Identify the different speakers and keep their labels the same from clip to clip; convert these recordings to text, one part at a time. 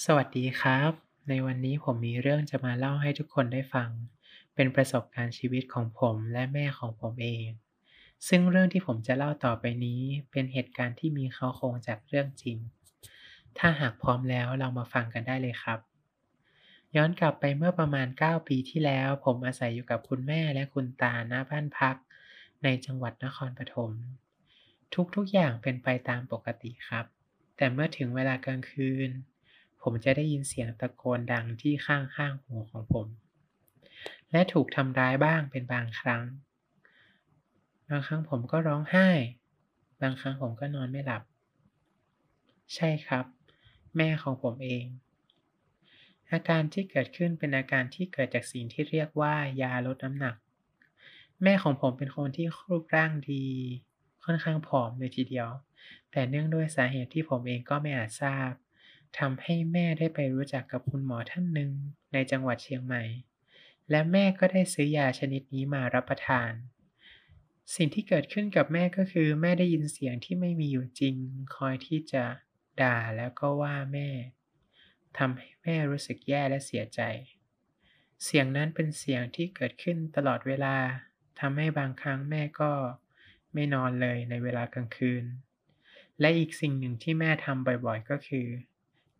Speaker 1: สวัสดีครับ ในวันนี้ผมมีเรื่องจะมาเล่าให้ทุกคนได้ฟัง เป็นประสบการณ์ชีวิตของผมและแม่ของผมเอง ซึ่งเรื่องที่ผมจะเล่าต่อไปนี้ เป็นเหตุการณ์ที่มีเค้าโครงจากเรื่องจริง ถ้าหากพร้อมแล้วเรามาฟังกันได้เลยครับ ย้อนกลับไปเมื่อประมาณ 9 ปีที่แล้ว ผมอาศัยอยู่กับคุณแม่และคุณตาณบ้านพัก ในจังหวัดนครปฐมทุกๆอย่างเป็นไปตามปกติครับ แต่เมื่อถึงเวลากลางคืน ผมจะได้ยินเสียงตะโกนดังที่ข้างๆหูของผม และถูกทำร้ายบ้างเป็นบางครั้ง บางครั้งผมก็ร้องไห้ บางครั้งผมก็นอนไม่หลับ ใช่ครับ แม่ของผมเอง อาการที่เกิดขึ้นเป็นอาการที่เกิดจากสิ่งที่เรียกว่ายาลดน้ำหนัก แม่ของผมเป็นคนที่รูปร่างดี ค่อนข้างผอมเลยทีเดียว แต่เนื่องด้วยสาเหตุที่ผมเองก็ไม่อาจทราบ ทำให้แม่ได้ไปรู้จักกับคุณหมอท่านหนึ่งในจังหวัดเชียงใหม่ และแม่ก็ได้ซื้อยาชนิดนี้มารับประทาน สิ่งที่เกิดขึ้นกับแม่ก็คือ แม่ได้ยินเสียงที่ไม่มีอยู่จริง คอยที่จะด่าแล้วก็ว่าแม่ทำให้แม่รู้สึกแย่และเสียใจ เสียงนั้นเป็นเสียงที่เกิดขึ้นตลอดเวลาทำให้บางครั้งแม่ก็ไม่นอนเลยในเวลากลางคืน และอีกสิ่งหนึ่งที่แม่ทำบ่อยๆ ก็คือ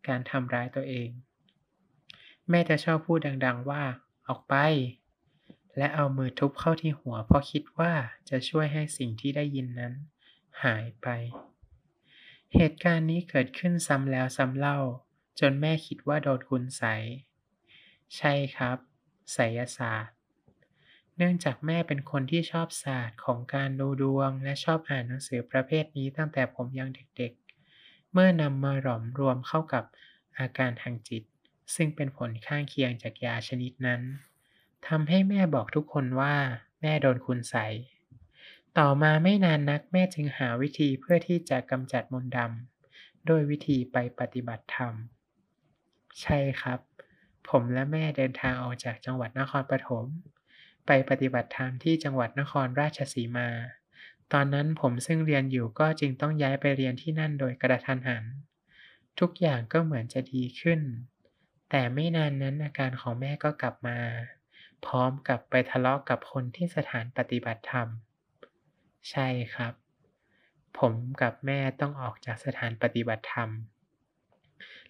Speaker 1: การทำร้ายตัวเอง แม่จะชอบพูดดังๆว่า"ออกไป"และเอามือทุบเข้าที่หัวเพราะคิดว่าจะช่วยให้สิ่งที่ได้ยินนั้น หายไป เหตุการณ์นี้เกิดขึ้นซ้ำแล้วซ้ำเล่า จนแม่คิดว่าโดนคุณไสใช่ครับไสยศาสตร์ เนื่องจากแม่เป็นคนที่ชอบศาสตร์ของการดูดวงและชอบอ่านหนังสือประเภทนี้ตั้งแต่ผมยังเด็ก เมื่อนำมาหลอมรวมเข้ากับอาการทางจิต ซึ่งเป็นผลข้างเคียงจากยาชนิดนั้นทำให้แม่บอกทุกคนว่าแม่โดนคุณไสต่อมาไม่นานนักแม่จึงหาวิธีเพื่อที่จะกำจัดมนต์ดำด้วยวิธีไปปฏิบัติธรรม ใช่ครับ ผมและแม่เดินทางออกจากจังหวัดนครปฐม ไปปฏิบัติธรรมที่จังหวัดนครราชสีมา ตอนนั้นผมซึ่งเรียนอยู่ก็จึงต้องย้ายไปเรียนที่นั่นโดยกระทันหัน ทุกอย่างก็เหมือนจะดีขึ้น แต่ไม่นานนั้นอาการของแม่ก็กลับมา พร้อมกับไปทะเลาะกับคนที่สถานปฏิบัติธรรม ใช่ครับ ผมกับแม่ต้องออกจากสถานปฏิบัติธรรม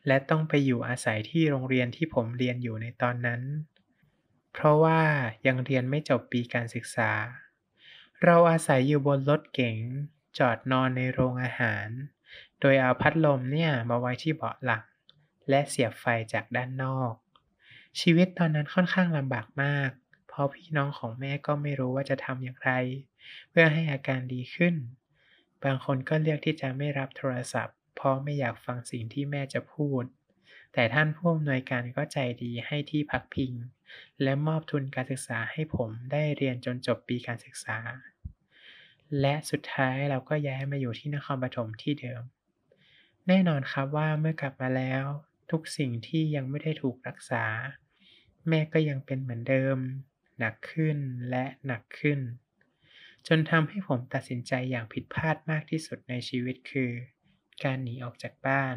Speaker 1: และต้องไปอยู่อาศัยที่โรงเรียนที่ผมเรียนอยู่ในตอนนั้น เพราะว่ายังเรียนไม่จบปีการศึกษา เราอาศัยอยู่บนรถเก๋ง จอดนอนในโรงอาหาร โดยเอาพัดลมเนี่ยมาไว้ที่เบาะหลัง และเสียบไฟจากด้านนอก ชีวิตตอนนั้นค่อนข้างลำบากมาก เพราะพี่น้องของแม่ก็ไม่รู้ว่าจะทำอย่างไร เพื่อให้อาการดีขึ้น บางคนก็เลือกที่จะไม่รับโทรศัพท์ เพราะไม่อยากฟังสิ่งที่แม่จะพูด แต่ท่านผู้อำนวยการก็ใจดีให้ที่พักพิง และมอบทุนการศึกษาให้ผมได้เรียนจนจบปีการศึกษา และสุดท้ายเราก็ย้ายมาอยู่ที่นครปฐมที่เดิม แน่นอนครับว่าเมื่อกลับมาแล้ว ทุกสิ่งที่ยังไม่ได้ถูกรักษา แม่ก็ยังเป็นเหมือนเดิม หนักขึ้นและหนักขึ้น จนทำให้ผมตัดสินใจอย่างผิดพลาดมากที่สุดในชีวิตคือ การหนีออกจากบ้าน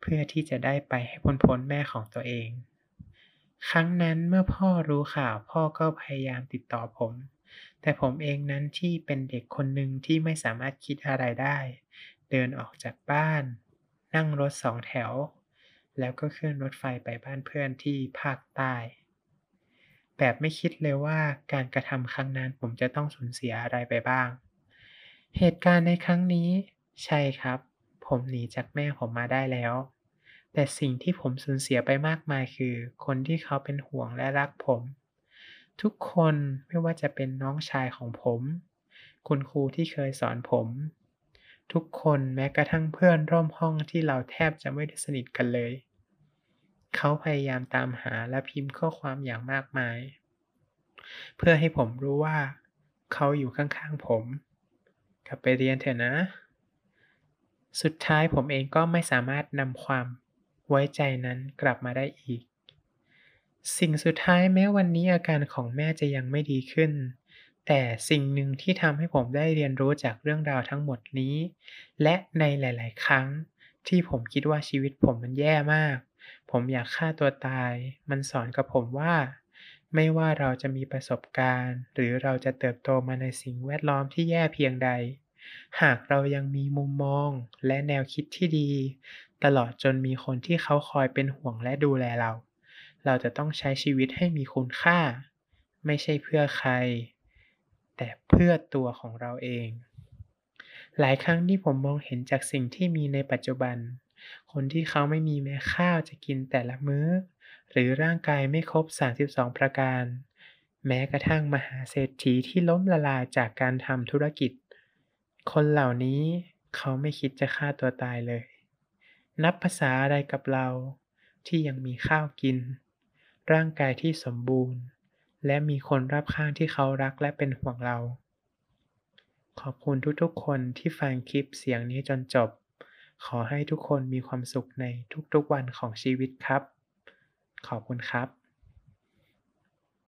Speaker 1: เพื่อที่จะได้ไปให้พ้นๆแม่ของตัวเอง ครั้งนั้นเมื่อพ่อรู้ข่าวพ่อก็พยายามติดต่อผม แต่ผมเองนั้นที่เป็นเด็กคนหนึ่งที่ไม่สามารถคิดอะไรได้ เดินออกจากบ้าน นั่งรถ2แถว แล้วก็ขึ้นรถไฟไปบ้านเพื่อนที่ภาคใต้ แบบไม่คิดเลยว่าการกระทำครั้งนั้นผมจะต้องสูญเสียอะไรไปบ้าง เหตุการณ์ในครั้งนี้ ใช่ครับ ผมหนีจากแม่ผมมาได้แล้ว แต่สิ่งที่ผมสูญเสียไปมากมายคือ คนที่เขาเป็นห่วงและรักผม ทุกคนไม่ว่าจะเป็นน้องชายของผม คุณครูที่เคยสอนผม ทุกคนแม้กระทั่งเพื่อนร่วมห้องที่เราแทบจะไม่ได้สนิทกันเลย เขาพยายามตามหาและพิมพ์ข้อความอย่างมากมาย เพื่อให้ผมรู้ว่า เขาอยู่ข้างๆผม กลับไปเรียนเถอะนะ สุดท้ายผมเองก็ไม่สามารถนำความไว้ใจนั้นกลับมาได้อีก สิ่งสุดท้ายแม้วันนี้อาการของแม่จะยังไม่ดีขึ้น แต่สิ่งหนึ่งที่ทำให้ผมได้เรียนรู้จากเรื่องราวทั้งหมดนี้ และในหลาย ๆ ครั้ง ที่ผมคิดว่าชีวิตผมมันแย่มาก ผมอยากฆ่าตัวตาย มันสอนกับผมว่า ไม่ว่าเราจะมีประสบการณ์ หรือเราจะเติบโตมาในสิ่งแวดล้อมที่แย่เพียงใด หากเรายังมีมุมมองและแนวคิดที่ดี ตลอดจนมีคนที่เขาคอยเป็นห่วงและดูแลเรา เราจะต้องใช้ชีวิตให้มีคุณค่า ไม่ใช่เพื่อใคร แต่เพื่อตัวของเราเอง หลายครั้งที่ผมมองเห็นจากสิ่งที่มีในปัจจุบัน คนที่เขาไม่มีแม้ข้าวจะกินแต่ละมื้อ หรือร่างกายไม่ครบ 32 ประการ แม้กระทั่งมหาเศรษฐีที่ล้มละลายจากการทำธุรกิจ คนเหล่านี้เขาไม่คิดจะฆ่าตัวตายเลย นับภาษาอะไรกับเราที่ยังมีข้าวกิน ร่างกายที่สมบูรณ์ และมีคนรอบข้างที่เขารักและเป็นห่วงเรา ขอบคุณทุกๆ คนที่ฟังคลิปเสียงนี้จนจบ ขอให้ทุกคนมีความสุขในทุกๆวันของชีวิตครับ ขอบคุณครับ